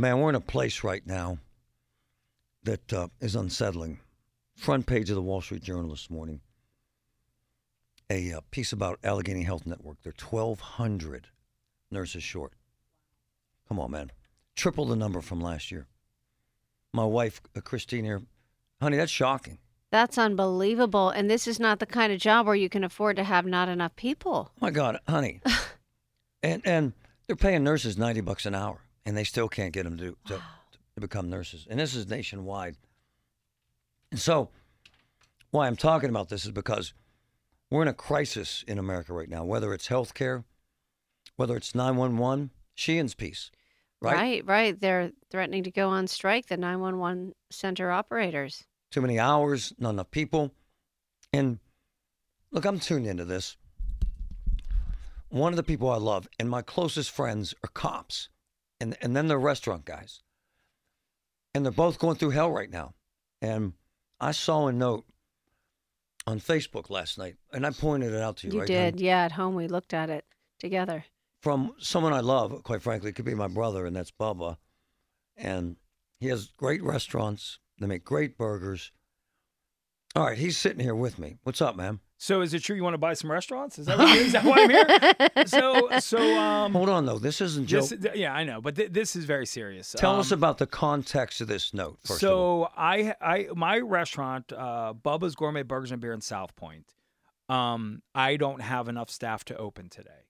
Man, we're in a place right now that uh, is unsettling. Front page of the Wall Street Journal this morning. A uh, piece about Allegheny Health Network. They're 1,200 nurses short. Come on, man. Triple the number from last year. My wife, uh, Christine, here. Honey, that's shocking. That's unbelievable. And this is not the kind of job where you can afford to have not enough people. Oh my God, honey. and and they're paying nurses 90 bucks an hour, and they still can't get them to, to, to become nurses. And this is nationwide. And so, why I'm talking about this is because we're in a crisis in America right now, whether it's healthcare, whether it's 911, Sheehan's piece, right? Right, right. They're threatening to go on strike, the 911 center operators. Too many hours, not enough people. And look, I'm tuned into this. One of the people I love and my closest friends are cops, and, and then they're restaurant guys. And they're both going through hell right now. And I saw a note on Facebook last night, and I pointed it out to you, You right? did. honey? Yeah, at home we looked at it together. From someone I love, quite frankly, it could be my brother, and that's Bubba. And he has great restaurants. They make great burgers. All right, he's sitting here with me. What's up, man? So is it true you want to buy some restaurants? Is that, what, is that why I'm here? So so um Hold on, though. This isn't joke. this, yeah, I know, but th- this is very serious. Tell us Um, about the context of this note. First of all. so I I my restaurant, uh, Bubba's Gourmet Burgers and Beer in Southpointe. Um, I don't have enough staff to open today,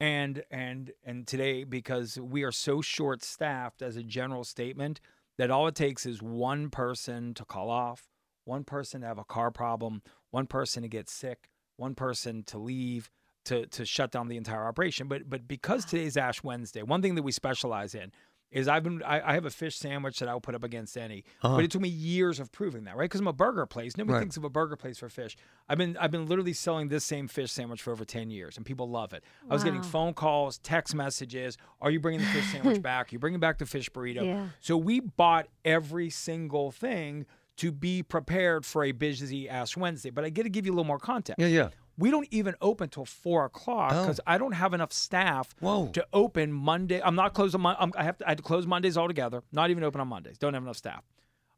and and and today because we are so short staffed as a general statement that all it takes is one person to call off, one person to have a car problem, one person to get sick, one person to leave. To, to shut down the entire operation, but but because today's Ash Wednesday, one thing that we specialize in is I've been I, I have a fish sandwich that I'll put up against any. Uh-huh. But it took me years of proving that, right? Because I'm a burger place. Nobody Right. thinks of a burger place for fish. I've been I've been literally selling this same fish sandwich for over ten years, and people love it. I was getting phone calls, text messages. Are you bringing the fish sandwich back? Are you bringing back the fish burrito? Yeah. So we bought every single thing to be prepared for a busy Ash Wednesday. But I get to give you a little more context. Yeah, yeah. We don't even open till four o'clock Oh. because I don't have enough staff Whoa. to open Monday. I'm not closed on Mon- I'm, I have to. I had to close Mondays altogether. Not even open on Mondays. Don't have enough staff.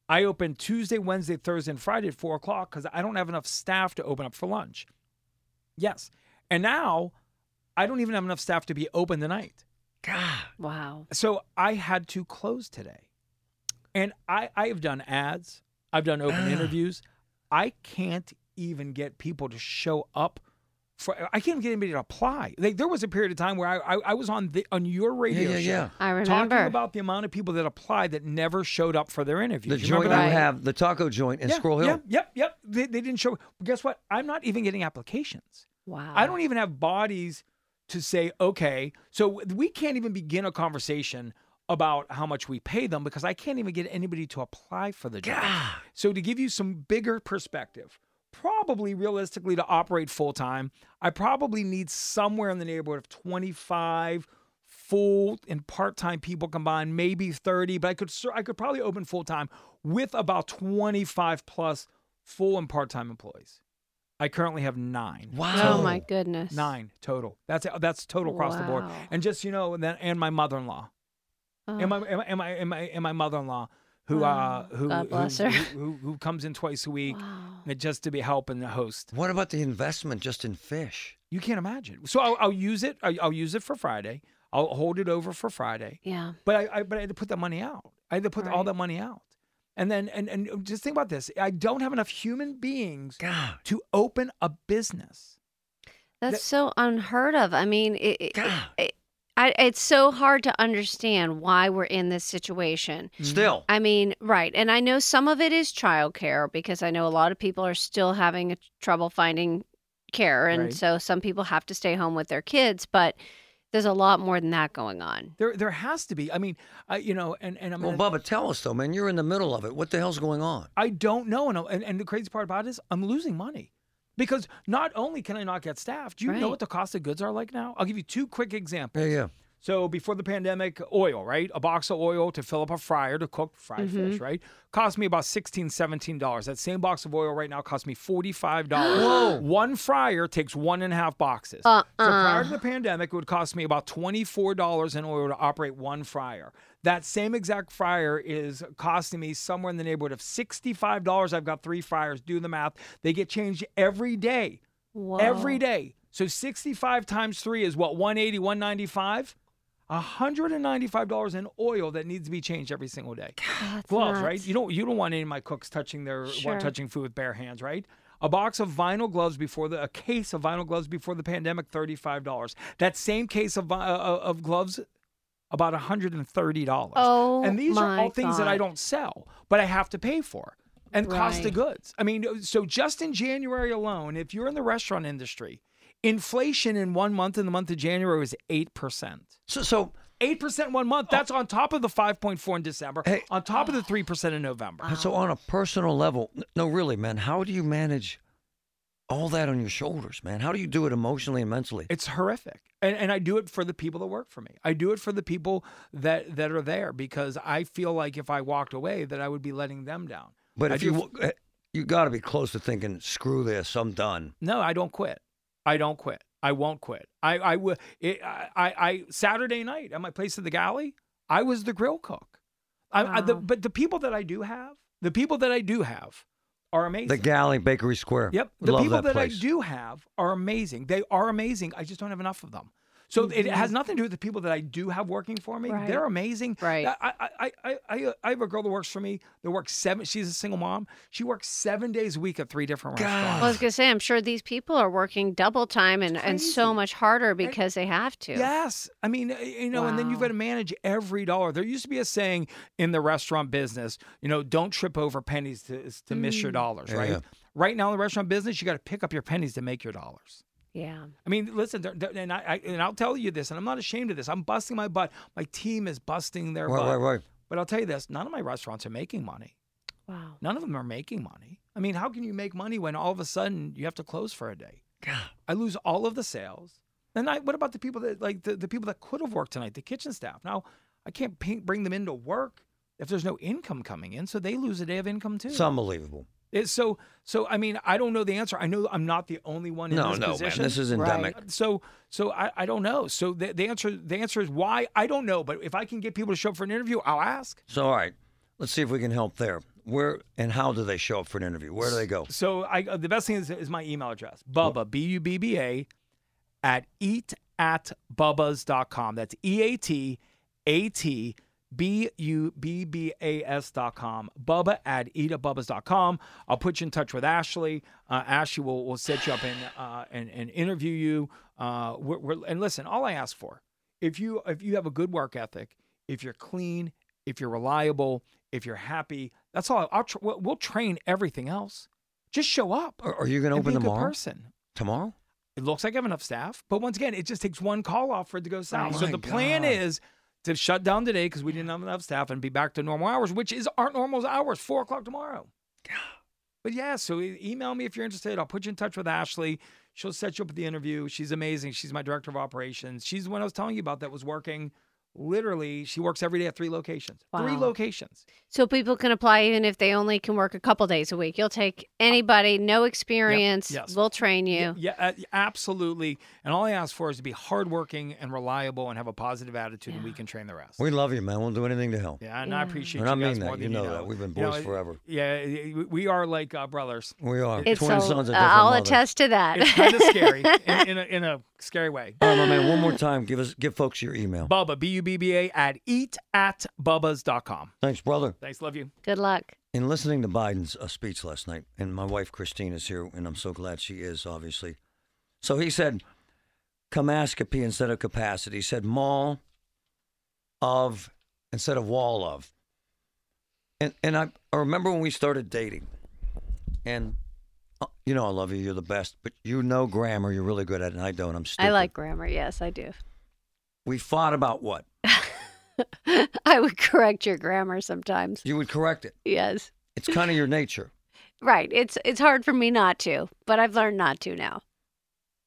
I open Tuesday, Wednesday, Thursday, and Friday at four o'clock because I don't have enough staff to open up for lunch. Yes, and now I don't even have enough staff to be open tonight. God. Wow. So I had to close today. And I, I have done ads, I've done open ah. interviews. I can't even get people to show up for I can't get anybody to apply. Like there was a period of time where I I, I was on the on your radio yeah, show yeah. I remember. talking about the amount of people that applied that never showed up for their interview. The You joint remember you? Right. have, the taco joint in yeah, Squirrel Hill. Yep, yep, yep. They, they didn't show. But guess what? I'm not even getting applications. wow. I don't even have bodies to say, okay, so we can't even begin a conversation about how much we pay them because I can't even get anybody to apply for the job. So to give you some bigger perspective, probably realistically to operate full time, I probably need somewhere in the neighborhood of 25 full and part-time people combined, maybe 30, but I could I could probably open full time with about 25 plus full and part-time employees. I currently have 9. Wow. Oh my goodness. Nine total. That's that's total across the board. And just you know, and then and my mother-in-law, Oh, and my and my and my and my, mother-in-law, who Wow. uh who God bless who, her. who, who who comes in twice a week, wow. just to be helping the host. What about the investment just in fish? You can't imagine. So I'll, I'll use it. I'll, I'll use it for Friday. I'll hold it over for Friday. Yeah. But I, I but I had to put that money out. I had to put all that money out. And then and and just think about this. I don't have enough human beings God. to open a business. That's so unheard of. I mean, it, it, God. it, I, it's so hard to understand why we're in this situation. Mm-hmm. Still. I mean, right. And I know some of it is childcare because I know a lot of people are still having a, trouble finding care. And Right. so some people have to stay home with their kids, but there's a lot more than that going on. There there has to be. I mean, I, you know, and and I'm Well, gonna- Bubba, tell us though, man. You're in the middle of it. What the hell's going on? I don't know. And, and, and the crazy part about it is I'm losing money because not only can I not get staff, do you know what the cost of goods are like now? I'll give you two quick examples. Yeah, yeah. So before the pandemic, oil, right? A box of oil to fill up a fryer to cook fried fish, mm-hmm. right? Cost me about $16, $17. That same box of oil right now costs me $45. Whoa. One fryer takes one and a half boxes. Uh-uh. So prior to the pandemic, it would cost me about $24 in oil to operate one fryer. That same exact fryer is costing me somewhere in the neighborhood of $65. I've got three fryers. Do the math. They get changed every day. Whoa. Every day. So 65 times 3 is what 180, 195? $195 in oil that needs to be changed every single day. That's Gloves, nuts. right? You don't you don't want any of my cooks touching their Sure. touching food with bare hands, right? A box of vinyl gloves before the a case of vinyl gloves before the pandemic, thirty-five dollars. That same case of uh, of gloves, about hundred and thirty dollars. Oh, and these are all things that I don't sell, but I have to pay for, and cost of goods. I mean, so just in January alone, if you're in the restaurant industry, inflation in one month in the month of January was eight percent. So, so Eight percent one month. That's on top of the five point four in December. Hey. on top of the three percent in November. So on a personal level, no, really, man, how do you manage all that on your shoulders, man? How do you do it emotionally and mentally? It's horrific, and and I do it for the people that work for me. I do it for the people that that are there because I feel like if I walked away, that I would be letting them down. But I if do you eh, you got to be close to thinking, screw this, I'm done. No, I don't quit. I don't quit. I won't quit. I I will. It, I, I Saturday night at my place in the galley, I was the grill cook. I, I the, but the people that I do have, the people that I do have, are amazing. The Galley Bakery Square. Yep. The Love people that that, I do have are amazing. They are amazing. I just don't have enough of them. So it has nothing to do with the people that I do have working for me. Right. They're amazing. Right. I, I, I, I, I, I have a girl that works for me that works seven. She's a single mom. She works seven days a week at three different God. restaurants. Well, I was gonna say, I'm sure these people are working double time and, and so much harder because they have to. Yes. I mean, uh, you know, and then you've got to manage every dollar. There used to be a saying in the restaurant business, you know, don't trip over pennies to, to miss your dollars, Yeah, right? yeah. Right now in the restaurant business, you got to pick up your pennies to make your dollars. Yeah. I mean, listen, there- there- and I, I and I'll tell you this, and I'm not ashamed of this. I'm busting my butt. My team is busting their Right, butt. right, right. But I'll tell you this: none of my restaurants are making money. Wow. None of them are making money. I mean, how can you make money when all of a sudden you have to close for a day? God. I lose all of the sales. And I, what about the people that like the, the people that could have worked tonight, the kitchen staff? Now I can't pay, bring them into work if there's no income coming in, so they lose a day of income too. It's unbelievable. It- so so I mean I don't know the answer. I know I'm not the only one in No, this no, position. man. This is endemic. So so I, I don't know. So the, the answer the answer is why I don't know. But if I can get people to show up for an interview, I'll ask. So, all right, let's see if we can help there. Where and how do they show up for an interview? Where do they go? So I uh, the best thing is, is my email address Bubba B U B B A at eat at bubbas.com. That's E A T A T B U B B A S dot com. Bubba at eatabubbas.com. I'll put you in touch with Ashley. Uh, Ashley will, will set you up and, uh, and, and interview you. Uh, we're, we're, and listen, all I ask for, if you, if you have a good work ethic, if you're clean, if you're reliable, if you're happy, that's all. I'll tr- we'll, we'll train everything else. Just show up. Are, are you going to be open tomorrow? person. Tomorrow? It looks like I have enough staff, but once again, it just takes one call off for it to go south. Oh so the plan is to shut down today because we didn't have enough staff and be back to normal hours, which is our normal hours, four o'clock tomorrow. But yeah, so email me if you're interested. I'll put you in touch with Ashley. She'll set you up with the interview. She's amazing. She's my director of operations. She's the one I was telling you about that was working. Literally, she works every day at three locations. Three locations. So people can apply even if they only can work a couple days a week. You'll take anybody, no experience. yes. We'll train you. Yeah, uh, absolutely. And all I ask for is to be hardworking and reliable and have a positive attitude, and we can train the rest. We love you, man. We'll do anything to help. Yeah, and I Yeah. appreciate And I you guys mean more that. You than know you that. We've been You know, boys forever. Yeah, we- we are like uh, brothers. We are. It's Twin a- sons of different I'll mothers. attest to that. It's kind of scary in, in, a, in a scary way. All right, my man. One more time. Give us, give folks your email. Bubba, B U B B A, at eat at bubbas.com. Thanks, brother. Thanks. Love you. Good luck. In listening to Biden's uh, speech last night, and my wife Christine is here, and I'm so glad she is, obviously. So he said, "Camascopy instead of capacity." He said, "Mall of instead of wall of." And and I, I remember when we started dating, and uh, you know I love you, you're the best, but you know grammar, you're really good at it, and I don't. I'm stupid. I like grammar. Yes, I do. We fought about what? I would correct your grammar sometimes. You would correct it. Yes. It's kind of your nature. Right. It's it's hard for me not to, but I've learned not to now.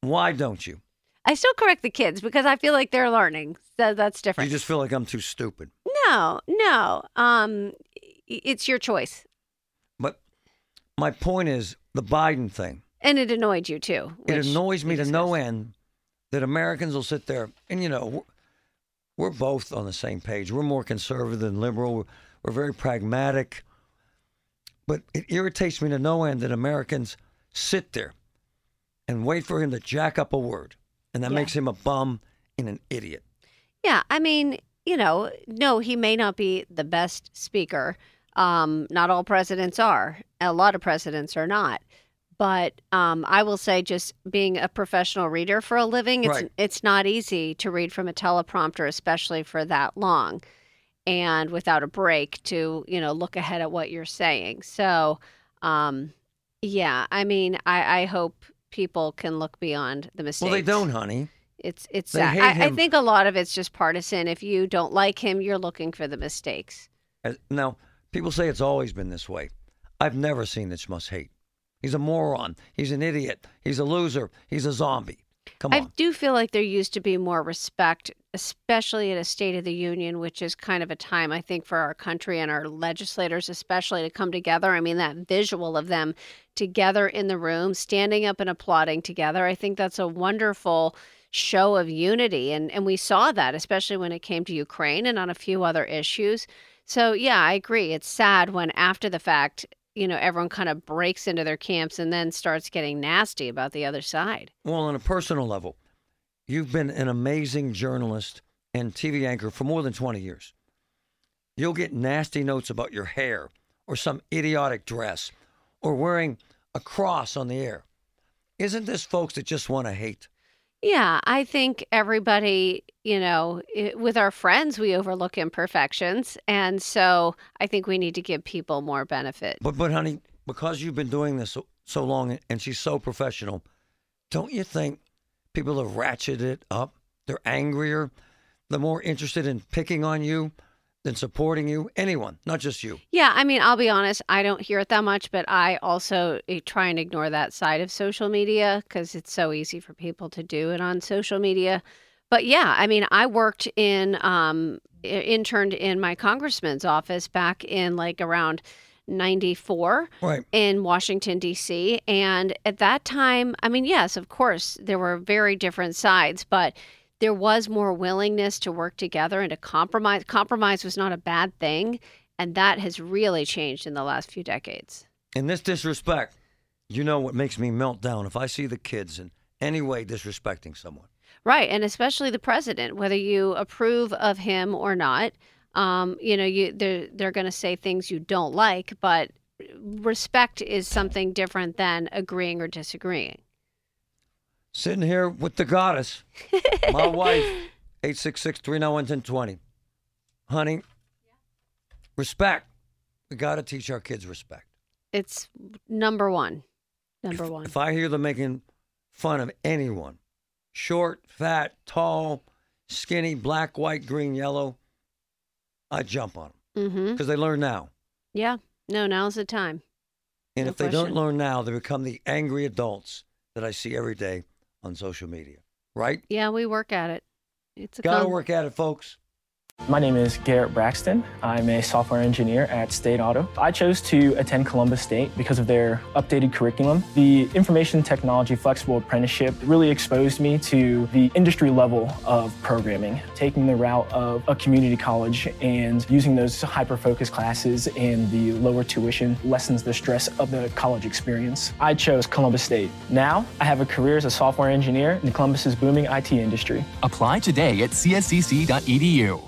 Why don't you? I still correct the kids because I feel like they're learning. So that's different. You just feel like I'm too stupid. no, no. Um, it's your choice, But my point is the Biden thing. and it annoyed you too. It annoys me to no end that Americans will sit there and you know we're, both on the same page. We're more conservative than liberal. We're, we're very pragmatic, but it irritates me to no end that Americans sit there and wait for him to jack up a word, and that Yeah. makes him a bum and an idiot. Yeah, I mean, you know, no, he may not be the best speaker. Um, not all presidents are. A lot of presidents are not. But um, I will say, just being a professional reader for a living, it's Right. it's not easy to read from a teleprompter, especially for that long, and without a break to you know look ahead at what you're saying. So, um, yeah, I mean, I, I hope people can look beyond the mistakes. Well, they don't, honey. It's it's hate I, I think a lot of it's just partisan. If you don't like him, you're looking for the mistakes. As- Now, people say it's always been this way. I've never seen this must hate. He's a moron. He's an idiot. He's a loser. He's a zombie. Come on. I do feel like there used to be more respect, especially at a State of the Union, which is kind of a time I think for our country and our legislators, especially to come together. I mean, that visual of them together in the room, standing up and applauding together. I think that's a wonderful show of unity, and and we saw that, especially when it came to Ukraine and on a few other issues. So yeah, I agree. It's sad when after the fact. You know, everyone kind of breaks into their camps and then starts getting nasty about the other side. Well, on a personal level, you've been an amazing journalist and TV anchor for more than 20 years. You'll get nasty notes about your hair or some idiotic dress or wearing a cross on the air. Isn't this folks that just want to hate? Yeah, I think everybody, you know, i with our friends, we overlook imperfections. And so I think we need to give people more benefit. But, but honey, because you've been doing this so, so long and she's so professional, don't you think people have ratcheted it up? They're angrier. They're more interested in picking on you than supporting you. Anyone, not just you. Yeah, I mean, I'll be honest, I don't hear it that much, but I also eh, try and ignore that side of social media because it's so easy for people to do it on social media. But yeah, I mean, I worked in, um, interned in my congressman's office back in like around 94. Right. in Washington, D.C. And at that time, I mean, yes, of course, there were very different sides, but there was more willingness to work together and to compromise. Compromise was not a bad thing. And that has really changed in the last few decades. In this disrespect, you know what makes me melt down if I see the kids in any way disrespecting someone. Right. And especially the president, whether you approve of him or not, um, you know, you they're, they're going to say things you don't like, but respect is something different than agreeing or disagreeing. Sitting here with the goddess, my wife, 866 391 1020. Honey, respect. We got to teach our kids respect. It's number one. Number if, one. If I hear them making fun of anyone, short, fat, tall, skinny, black, white, green, yellow, I jump on them Mm-hmm. because they learn now. Yeah. No, now's the time. And No if they don't learn now, they become the angry adults that I see every day on social media. Right? Yeah, we work at it. It's a Got to con- work at it, folks. My name is Garrett Braxton. I'm a software engineer at State Auto. I chose to attend Columbus State because of their updated curriculum. The information technology flexible apprenticeship really exposed me to the industry level of programming, taking the route of a community college and using those hyper focused classes and the lower tuition lessens the stress of the college experience. I chose Columbus State. Now, I have a career as a software engineer in Columbus's booming IT industry. Apply today at cscc.edu.